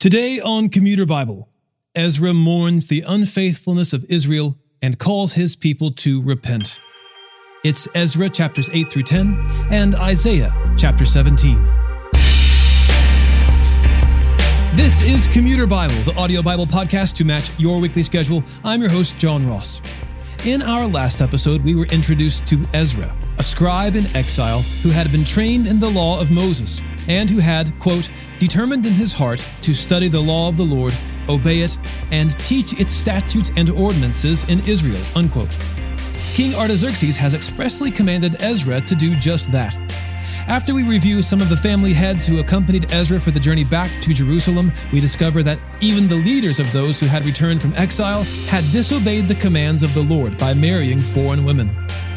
Today on Commuter Bible, Ezra mourns the unfaithfulness of Israel and calls his people to repent. It's Ezra chapters 8 through 10 and Isaiah chapter 17. This is Commuter Bible, the audio Bible podcast to match your weekly schedule. I'm your host, John Ross. In our last episode, we were introduced to Ezra, a scribe in exile who had been trained in the law of Moses and who had, quote, determined in his heart to study the law of the Lord, obey it, and teach its statutes and ordinances in Israel, unquote. King Artaxerxes has expressly commanded Ezra to do just that. After we review some of the family heads who accompanied Ezra for the journey back to Jerusalem, we discover that even the leaders of those who had returned from exile had disobeyed the commands of the Lord by marrying foreign women.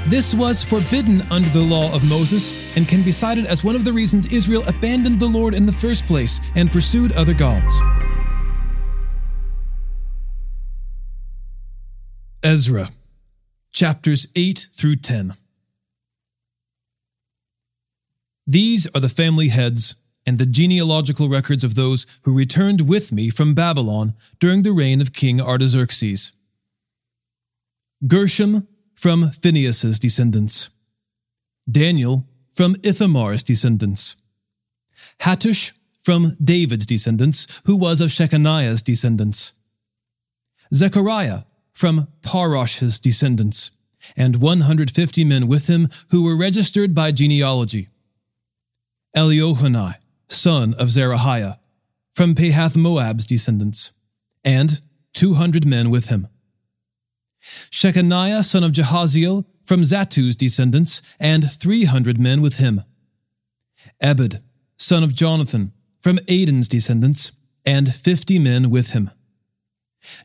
This was forbidden under the law of Moses and can be cited as one of the reasons Israel abandoned the Lord in the first place and pursued other gods. Ezra, chapters 8 through 10. These are the family heads and the genealogical records of those who returned with me from Babylon during the reign of King Artaxerxes. Gershom from Phinehas's descendants. Daniel from Ithamar's descendants. Hattush from David's descendants, who was of Shechaniah's descendants. Zechariah from Parosh's descendants, and 150 men with him who were registered by genealogy. Eliehoenai, son of Zerahiah, from Pahath Moab's descendants, and 200 men with him. Shechaniah, son of Jahaziel, from Zattu's descendants, and 300 men with him. Ebed, son of Jonathan, from Adin's descendants, and 50 men with him.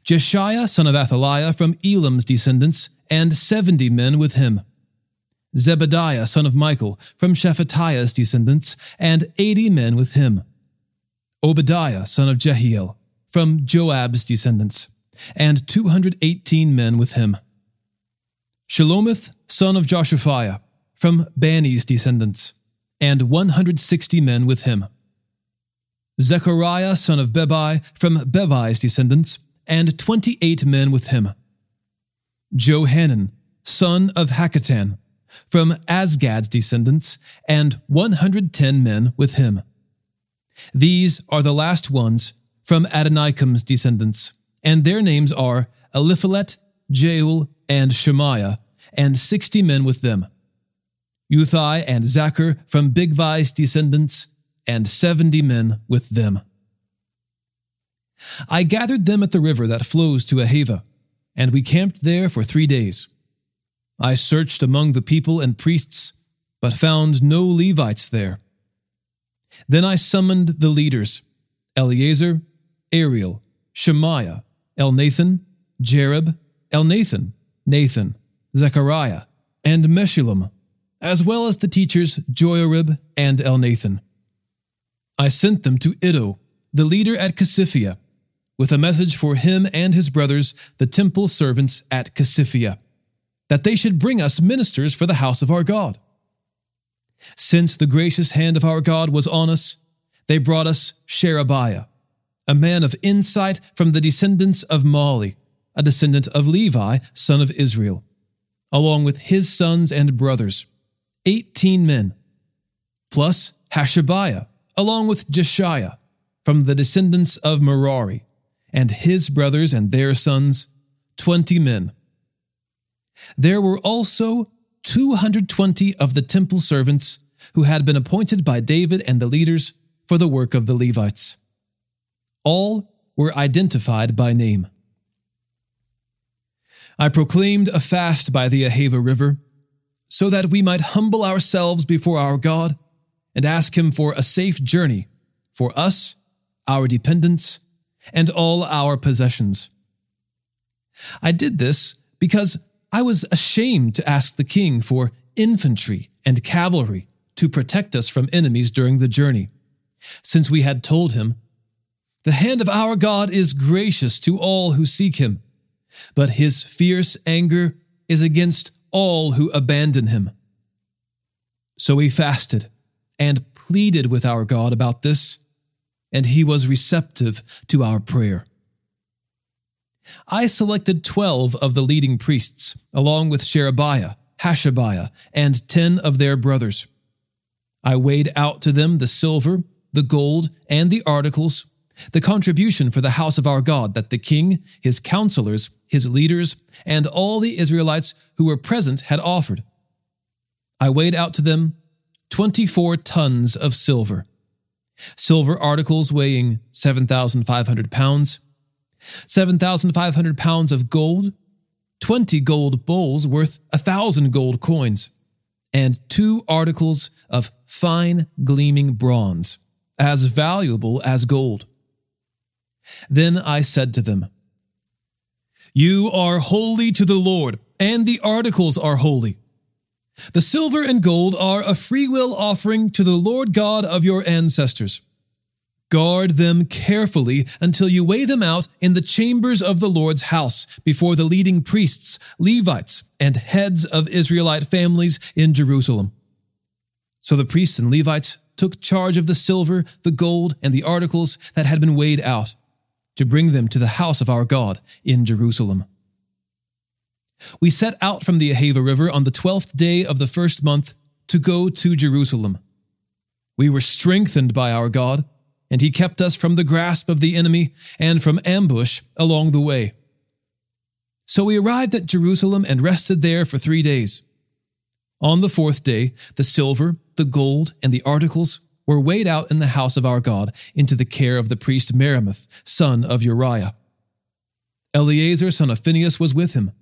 Jeshaiah, son of Athaliah, from Elam's descendants, and 70 men with him. Zebadiah, son of Michael, from Shephatiah's descendants, and eighty men with him. Obadiah, son of Jehiel, from Joab's descendants, and two hundred eighteen men with him. Shelomith, son of Josiphiah, from Bani's descendants, and one hundred sixty men with him. Zechariah, son of Bebai, from Bebai's descendants, and twenty eight men with him. Johanan, son of Hakkatan, from Azgad's descendants, and 110 men with him. These are the last ones from Adonikam's descendants, and their names are Eliphelet, Jeuel, and Shemaiah, and 60 men with them. Uthai and Zaccur from Bigvai's descendants, and 70 men with them. I gathered them at the river that flows to Ahava, and we camped there for three days. I searched among the people and priests, but found no Levites there. Then I summoned the leaders Eleazar, Ariel, Shemaiah, Elnathan, Jarib, Elnathan, Nathan, Zechariah, and Meshullam, as well as the teachers Joiarib and Elnathan. I sent them to Iddo, the leader at Casiphia, with a message for him and his brothers, the temple servants at Casiphia that they should bring us ministers for the house of our God. Since the gracious hand of our God was on us, they brought us Sherebiah, a man of insight from the descendants of Mahli, a descendant of Levi, son of Israel, along with his sons and brothers, eighteen men, plus Hashabiah, along with Jeshaiah, from the descendants of Merari, and his brothers and their sons, twenty men. There were also 220 of the temple servants who had been appointed by David and the leaders for the work of the Levites. All were identified by name. I proclaimed a fast by the Ahava River, so that we might humble ourselves before our God and ask Him for a safe journey for us, our dependents, and all our possessions. I did this because I was ashamed to ask the king for infantry and cavalry to protect us from enemies during the journey, since we had told him, The hand of our God is gracious to all who seek him, but his fierce anger is against all who abandon him. So we fasted and pleaded with our God about this, and he was receptive to our prayer. I selected twelve of the leading priests, along with Sherebiah, Hashabiah, and ten of their brothers. I weighed out to them the silver, the gold, and the articles, the contribution for the house of our God that the king, his counselors, his leaders, and all the Israelites who were present had offered. I weighed out to them 24 tons of silver, silver articles weighing 7,500 pounds, 7,500 pounds of gold, 20 gold bowls worth a thousand gold coins, and two articles of fine gleaming bronze, as valuable as gold. Then I said to them, You are holy to the Lord, and the articles are holy. The silver and gold are a freewill offering to the Lord God of your ancestors. Guard them carefully until you weigh them out in the chambers of the Lord's house before the leading priests, Levites, and heads of Israelite families in Jerusalem. So the priests and Levites took charge of the silver, the gold, and the articles that had been weighed out to bring them to the house of our God in Jerusalem. We set out from the Ahava River on the twelfth day of the first month to go to Jerusalem. We were strengthened by our God and he kept us from the grasp of the enemy and from ambush along the way. So we arrived at Jerusalem and rested there for three days. On the fourth day, the silver, the gold, and the articles were weighed out in the house of our God into the care of the priest Meremoth, son of Uriah. Eleazar, son of Phinehas, was with him.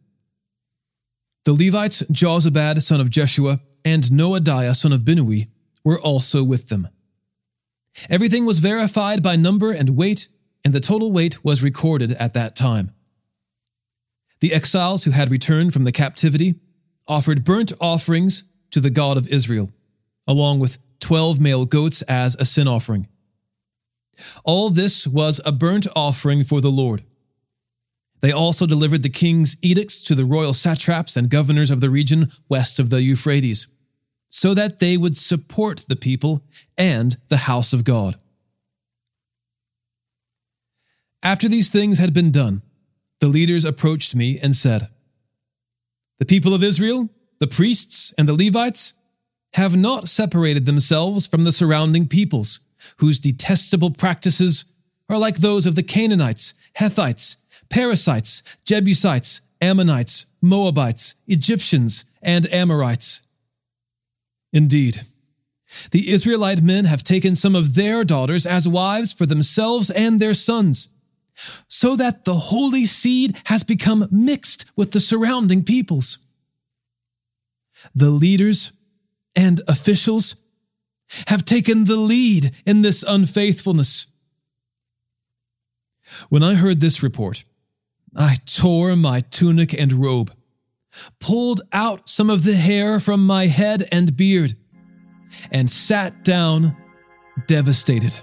The Levites, Jozabad, son of Jeshua, and Noadiah, son of Binnui, were also with them. Everything was verified by number and weight, and the total weight was recorded at that time. The exiles who had returned from the captivity offered burnt offerings to the God of Israel, along with twelve male goats as a sin offering. All this was a burnt offering for the Lord. They also delivered the king's edicts to the royal satraps and governors of the region west of the Euphrates so that they would support the people and the house of God. After these things had been done, the leaders approached me and said, The people of Israel, the priests, and the Levites have not separated themselves from the surrounding peoples, whose detestable practices are like those of the Canaanites, Hethites, Perizzites, Jebusites, Ammonites, Moabites, Egyptians, and Amorites. Indeed, the Israelite men have taken some of their daughters as wives for themselves and their sons, so that the holy seed has become mixed with the surrounding peoples. The leaders and officials have taken the lead in this unfaithfulness. When I heard this report, I tore my tunic and robe pulled out some of the hair from my head and beard, and sat down devastated.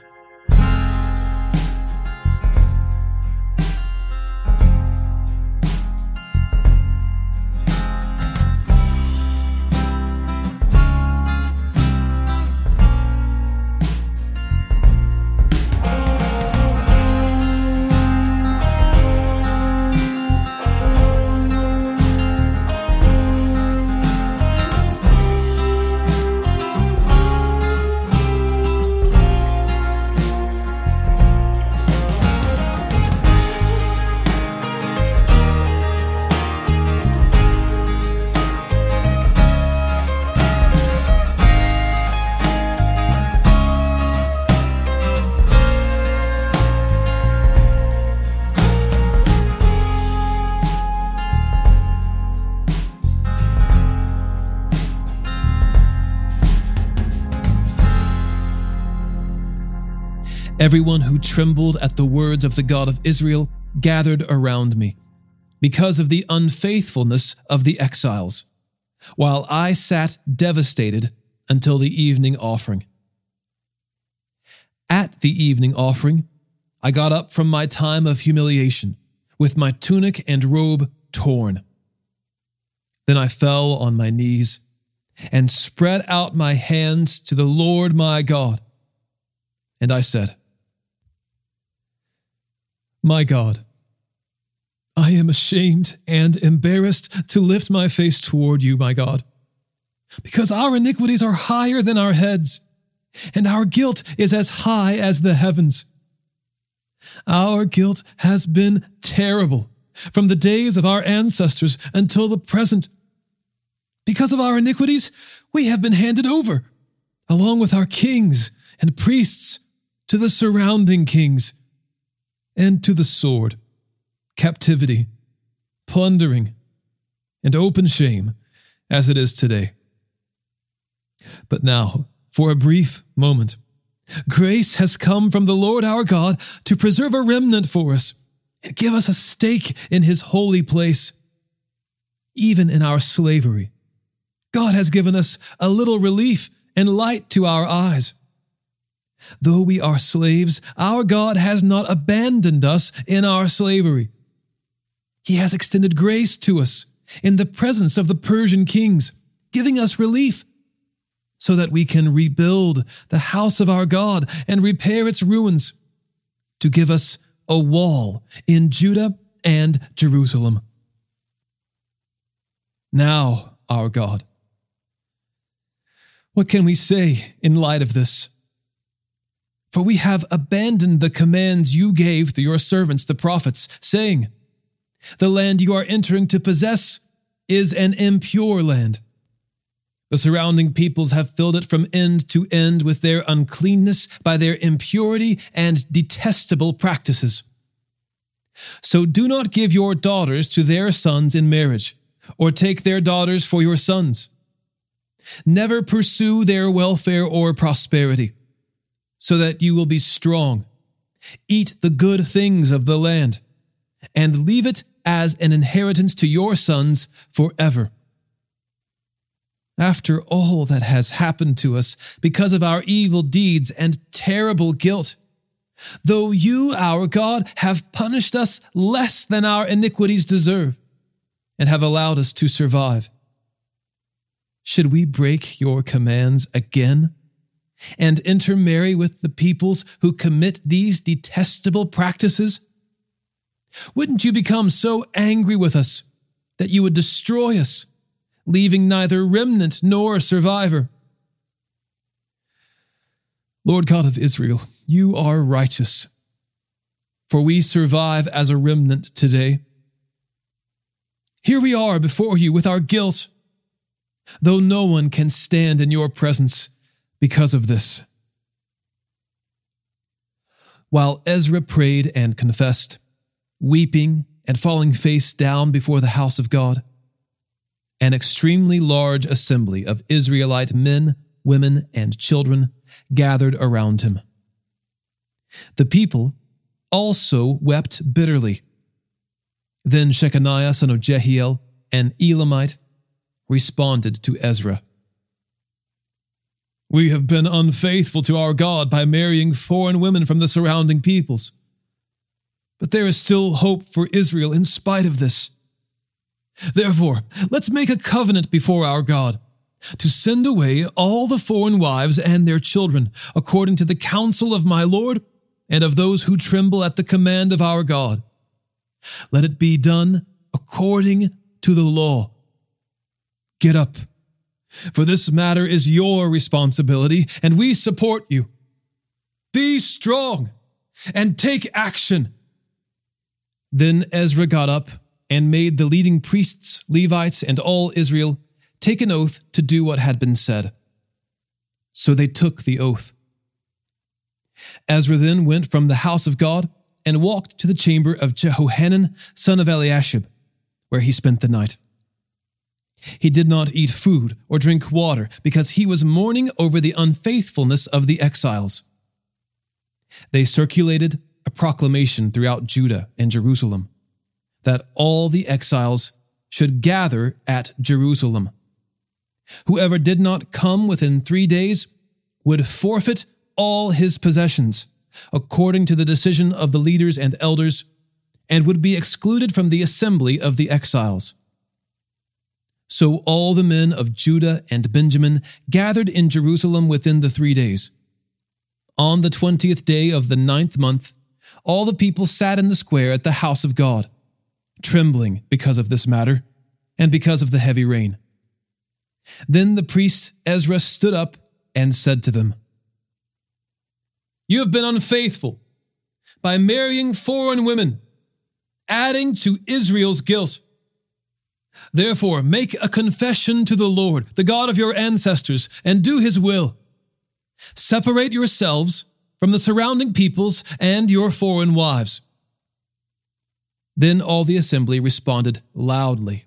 Everyone who trembled at the words of the God of Israel gathered around me because of the unfaithfulness of the exiles, while I sat devastated until the evening offering. At the evening offering, I got up from my time of humiliation with my tunic and robe torn. Then I fell on my knees and spread out my hands to the Lord my God. And I said, My God, I am ashamed and embarrassed to lift my face toward you, my God, because our iniquities are higher than our heads, and our guilt is as high as the heavens. Our guilt has been terrible from the days of our ancestors until the present. Because of our iniquities, we have been handed over, along with our kings and priests, to the surrounding kings and to the sword, captivity, plundering, and open shame, as it is today. But now, for a brief moment, grace has come from the Lord our God to preserve a remnant for us and give us a stake in his holy place. Even in our slavery, God has given us a little relief and light to our eyes. Though we are slaves, our God has not abandoned us in our slavery. He has extended grace to us in the presence of the Persian kings, giving us relief so that we can rebuild the house of our God and repair its ruins, to give us a wall in Judah and Jerusalem. Now, our God, what can we say in light of this? For we have abandoned the commands you gave to your servants, the prophets, saying, The land you are entering to possess is an impure land. The surrounding peoples have filled it from end to end with their uncleanness by their impurity and detestable practices. So do not give your daughters to their sons in marriage, or take their daughters for your sons. Never pursue their welfare or prosperity so that you will be strong. Eat the good things of the land, and leave it as an inheritance to your sons forever. After all that has happened to us because of our evil deeds and terrible guilt, though you, our God, have punished us less than our iniquities deserve, and have allowed us to survive, should we break your commands again? And intermarry with the peoples who commit these detestable practices? Wouldn't you become so angry with us that you would destroy us, leaving neither remnant nor survivor? Lord God of Israel, you are righteous, for we survive as a remnant today. Here we are before you with our guilt, though no one can stand in your presence because of this. While Ezra prayed and confessed, weeping and falling face down before the house of God, an extremely large assembly of Israelite men, women, and children gathered around him. The people also wept bitterly. Then Shechaniah, son of Jehiel, an Elamite, responded to Ezra. We have been unfaithful to our God by marrying foreign women from the surrounding peoples. But there is still hope for Israel in spite of this. Therefore, let's make a covenant before our God to send away all the foreign wives and their children, according to the counsel of my Lord and of those who tremble at the command of our God. Let it be done according to the law. Get up for this matter is your responsibility, and we support you. Be strong and take action. Then Ezra got up and made the leading priests, Levites, and all Israel take an oath to do what had been said. So they took the oath. Ezra then went from the house of God and walked to the chamber of Jehohanan, son of Eliashib, where he spent the night. He did not eat food or drink water because he was mourning over the unfaithfulness of the exiles. They circulated a proclamation throughout Judah and Jerusalem that all the exiles should gather at Jerusalem. Whoever did not come within three days would forfeit all his possessions, according to the decision of the leaders and elders, and would be excluded from the assembly of the exiles. So all the men of Judah and Benjamin gathered in Jerusalem within the three days. On the twentieth day of the ninth month, all the people sat in the square at the house of God, trembling because of this matter and because of the heavy rain. Then the priest Ezra stood up and said to them, You have been unfaithful by marrying foreign women, adding to Israel's guilt. Therefore, make a confession to the Lord, the God of your ancestors, and do his will. Separate yourselves from the surrounding peoples and your foreign wives. Then all the assembly responded loudly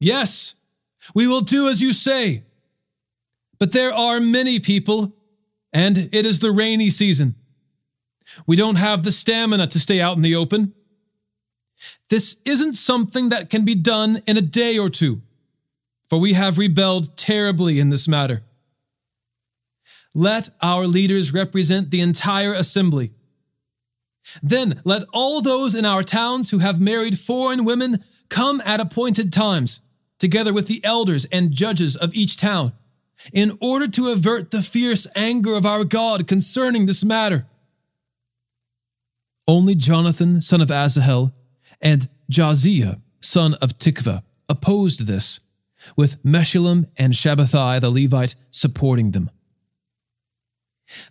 Yes, we will do as you say. But there are many people, and it is the rainy season. We don't have the stamina to stay out in the open. This isn't something that can be done in a day or two, for we have rebelled terribly in this matter. Let our leaders represent the entire assembly. Then let all those in our towns who have married foreign women come at appointed times, together with the elders and judges of each town, in order to avert the fierce anger of our God concerning this matter. Only Jonathan, son of Asahel, and Jahzeiah, son of Tikvah, opposed this, with Meshullam and Shabbethai the Levite supporting them.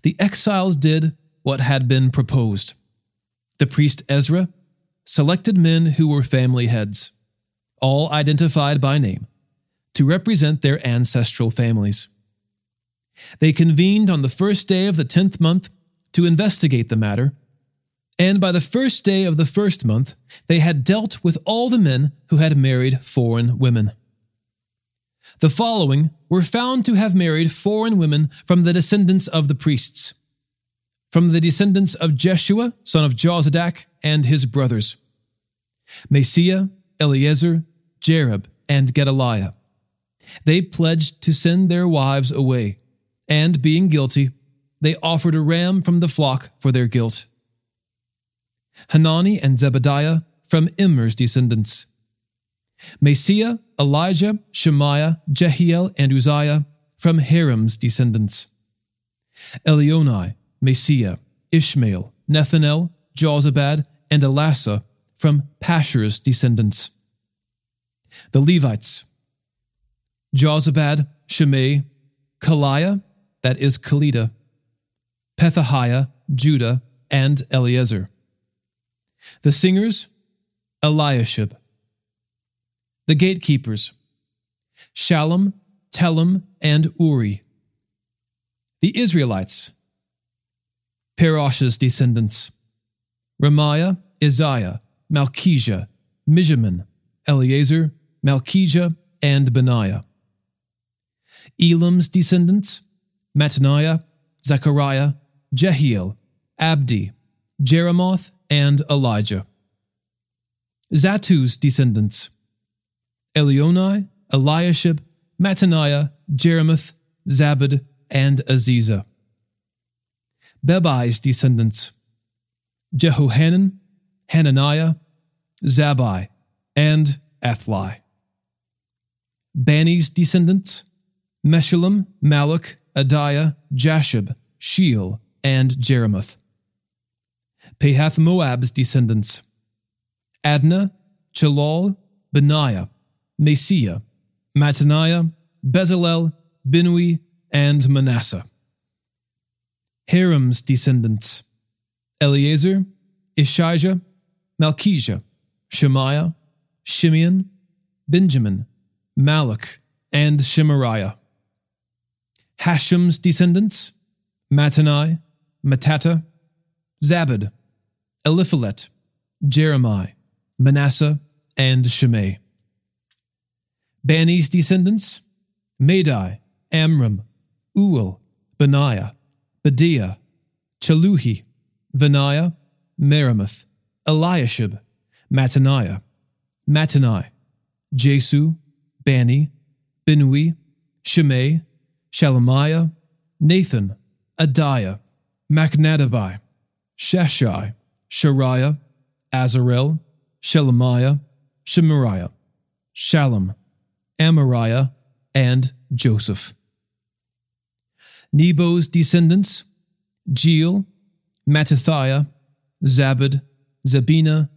The exiles did what had been proposed. The priest Ezra selected men who were family heads, all identified by name, to represent their ancestral families. They convened on the first day of the tenth month to investigate the matter, and by the first day of the first month, they had dealt with all the men who had married foreign women. The following were found to have married foreign women from the descendants of the priests, from the descendants of Jeshua, son of Jozadak, and his brothers Maaseiah, Eleazar, Jarib, and Gedaliah. They pledged to send their wives away, and being guilty, they offered a ram from the flock for their guilt. Hanani and Zebadiah from Immer's descendants. Maaseiah, Elijah, Shemaiah, Jehiel, and Uzziah from Harim's descendants. Elioenai, Maaseiah, Ishmael, Nethanel, Jozabad, and Elasa from Pashur's descendants. The Levites, Jozabad, Shimei, Kelaiah, that is Kelita, Pethahiah, Judah, and Eleazar. The singers, Eliashib, the gatekeepers, Shallum, Telem, and Uri. The Israelites, Parosh's descendants, Ramiah, Izziah, Malchijah, Mijamin, Eleazar, Malchijah, and Benaiah. Elam's descendants, Mattaniah, Zechariah, Jehiel, Abdi, Jeremoth, and Elijah. Zattu's descendants, Elioenai, Eliashib, Mattaniah, Jeremoth, Zabad, and Aziza. Bebai's descendants Jehohanan, Hananiah, Zabai, and Athlai. Bani's descendants Meshullam, Malluch, Adaiah, Jashub, Sheal, and Jeremoth. Pahath Moab's descendants Adnah, Chelal, Benaiah, Maaseiah, Mattaniah, Bezalel, Binnui, and Manasseh. Harim's descendants Eleazar, Ishijah, Malchijah, Shemaiah, Shimeon, Benjamin, Malluch, and Shemariah. Hashum's descendants Mattenai, Mattattah, Zabad, Eliphelet, Jeremiah, Manasseh, and Shimei. Bani's descendants Maadai, Amram, Uel, Benaiah, Bedeiah, Cheluhi, Vaniah, Meremoth, Eliashib, Mattaniah, Mattenai, Jaasu, Bani, Binnui, Shimei, Shelemiah, Nathan, Adaiah, Machnadebai, Shashai, Sharai, Azarel, Shelemiah, Shemariah, Shallum, Amariah, and Joseph. Nebo's descendants, Jeiel, Mattithiah, Zabad, Zebina,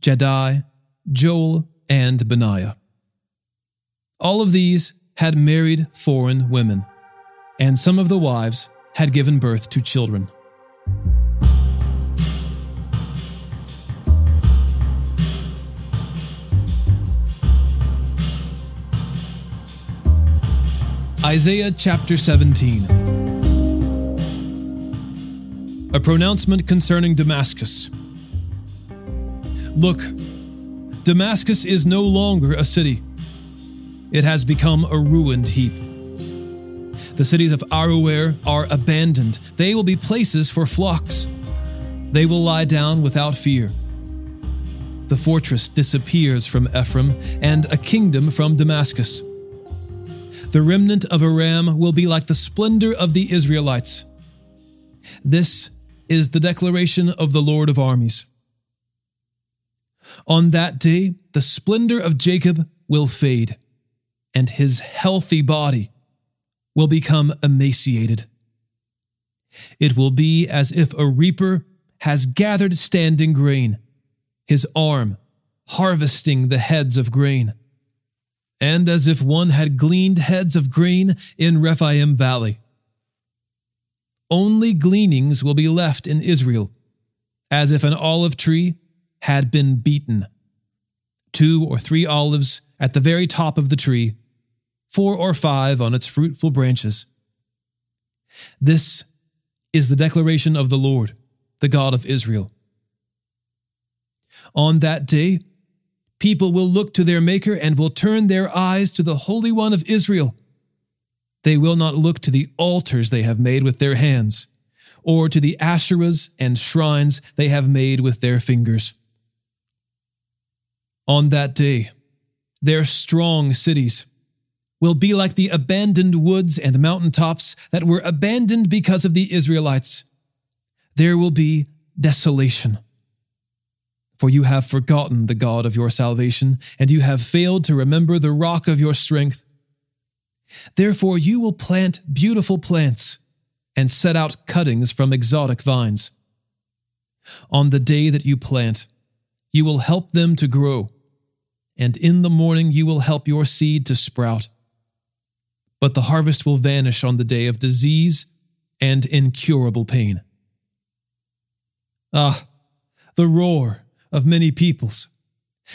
Jaddai, Joel, and Benaiah. All of these had married foreign women, and some of the wives had given birth to children. Isaiah chapter 17. A pronouncement concerning Damascus. Look, Damascus is no longer a city. It has become a ruined heap. The cities of Aroer are abandoned. They will be places for flocks. They will lie down without fear. The fortress disappears from Ephraim, and a kingdom from Damascus. The remnant of Aram will be like the splendor of the Israelites. This is the declaration of the Lord of armies. On that day, the splendor of Jacob will fade, and his healthy body will become emaciated. It will be as if a reaper has gathered standing grain, his arm harvesting the heads of grain and as if one had gleaned heads of grain in Rephaim Valley. Only gleanings will be left in Israel, as if an olive tree had been beaten. Two or three olives at the very top of the tree, four or five on its fruitful branches. This is the declaration of the Lord, the God of Israel. On that day, People will look to their Maker and will turn their eyes to the Holy One of Israel. They will not look to the altars they have made with their hands, or to the Asherahs and shrines they have made with their fingers. On that day, their strong cities will be like the abandoned woods and mountain tops that were abandoned because of the Israelites. There will be desolation for you have forgotten the God of your salvation, and you have failed to remember the rock of your strength. Therefore, you will plant beautiful plants and set out cuttings from exotic vines. On the day that you plant, you will help them to grow, and in the morning you will help your seed to sprout. But the harvest will vanish on the day of disease and incurable pain. Ah, the roar of many peoples.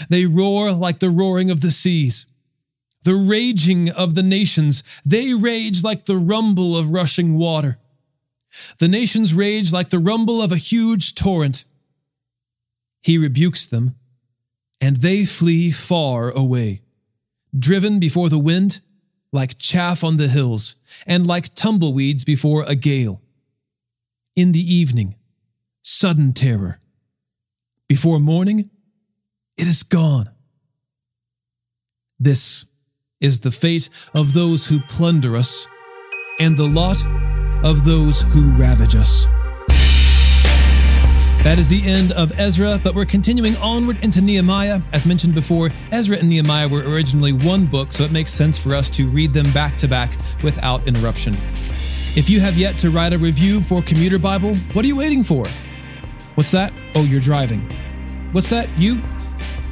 They roar like the roaring of the seas. The raging of the nations, they rage like the rumble of rushing water. The nations rage like the rumble of a huge torrent. He rebukes them, and they flee far away, driven before the wind, like chaff on the hills, and like tumbleweeds before a gale. In the evening, sudden terror before morning, it is gone. This is the fate of those who plunder us, and the lot of those who ravage us. That is the end of Ezra, but we're continuing onward into Nehemiah. As mentioned before, Ezra and Nehemiah were originally one book, so it makes sense for us to read them back to back without interruption. If you have yet to write a review for Commuter Bible, what are you waiting for? What's that? Oh, you're driving. What's that? You?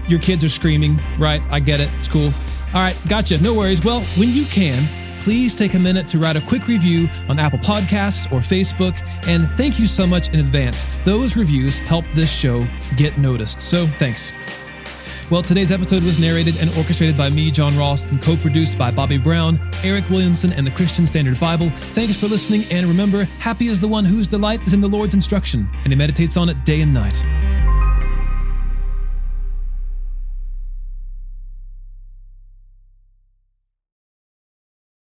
Your kids are screaming. Right, I get it. It's cool. All right, gotcha. No worries. Well, when you can, please take a minute to write a quick review on Apple Podcasts or Facebook. And thank you so much in advance. Those reviews help this show get noticed. So thanks. Well, today's episode was narrated and orchestrated by me, John Ross, and co produced by Bobby Brown, Eric Williamson, and the Christian Standard Bible. Thanks for listening, and remember, happy is the one whose delight is in the Lord's instruction, and he meditates on it day and night.